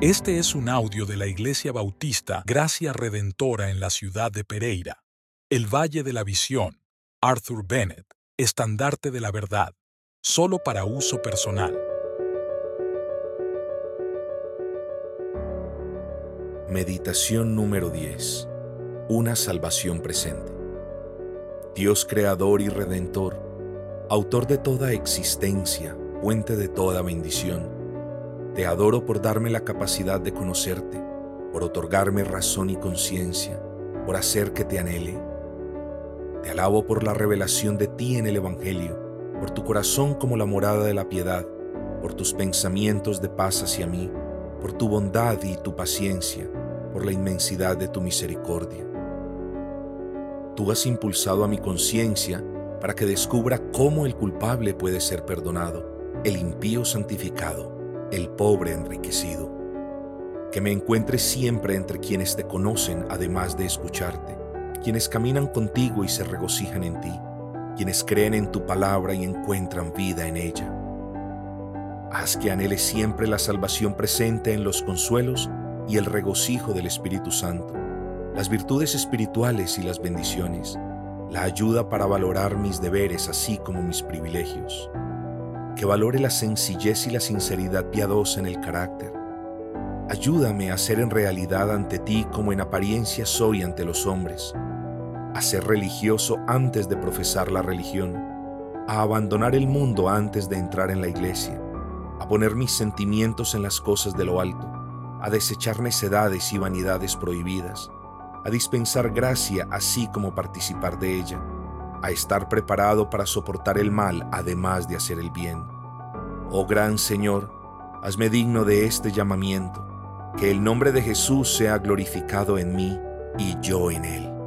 Este es un audio de la Iglesia Bautista Gracia Redentora en la ciudad de Pereira. El Valle de la Visión. Arthur Bennett. Estandarte de la Verdad. Solo para uso personal. Meditación número 10. Una salvación presente. Dios creador y redentor, autor de toda existencia, puente de toda bendición te adoro por darme la capacidad de conocerte, por otorgarme razón y conciencia, por hacer que te anhele. Te alabo por la revelación de ti en el Evangelio, por tu corazón como la morada de la piedad, por tus pensamientos de paz hacia mí, por tu bondad y tu paciencia, por la inmensidad de tu misericordia. Tú has impulsado a mi conciencia para que descubra cómo el culpable puede ser perdonado, el impío santificado el pobre enriquecido. Que me encuentres siempre entre quienes te conocen además de escucharte, quienes caminan contigo y se regocijan en ti, quienes creen en tu palabra y encuentran vida en ella. Haz que anhele siempre la salvación presente en los consuelos y el regocijo del Espíritu Santo, las virtudes espirituales y las bendiciones, la ayuda para valorar mis deberes así como mis privilegios que valore la sencillez y la sinceridad piadosa en el carácter. Ayúdame a ser en realidad ante ti como en apariencia soy ante los hombres, a ser religioso antes de profesar la religión, a abandonar el mundo antes de entrar en la iglesia, a poner mis sentimientos en las cosas de lo alto, a desechar necedades y vanidades prohibidas, a dispensar gracia así como participar de ella a estar preparado para soportar el mal además de hacer el bien. Oh gran Señor, hazme digno de este llamamiento, que el nombre de Jesús sea glorificado en mí y yo en él.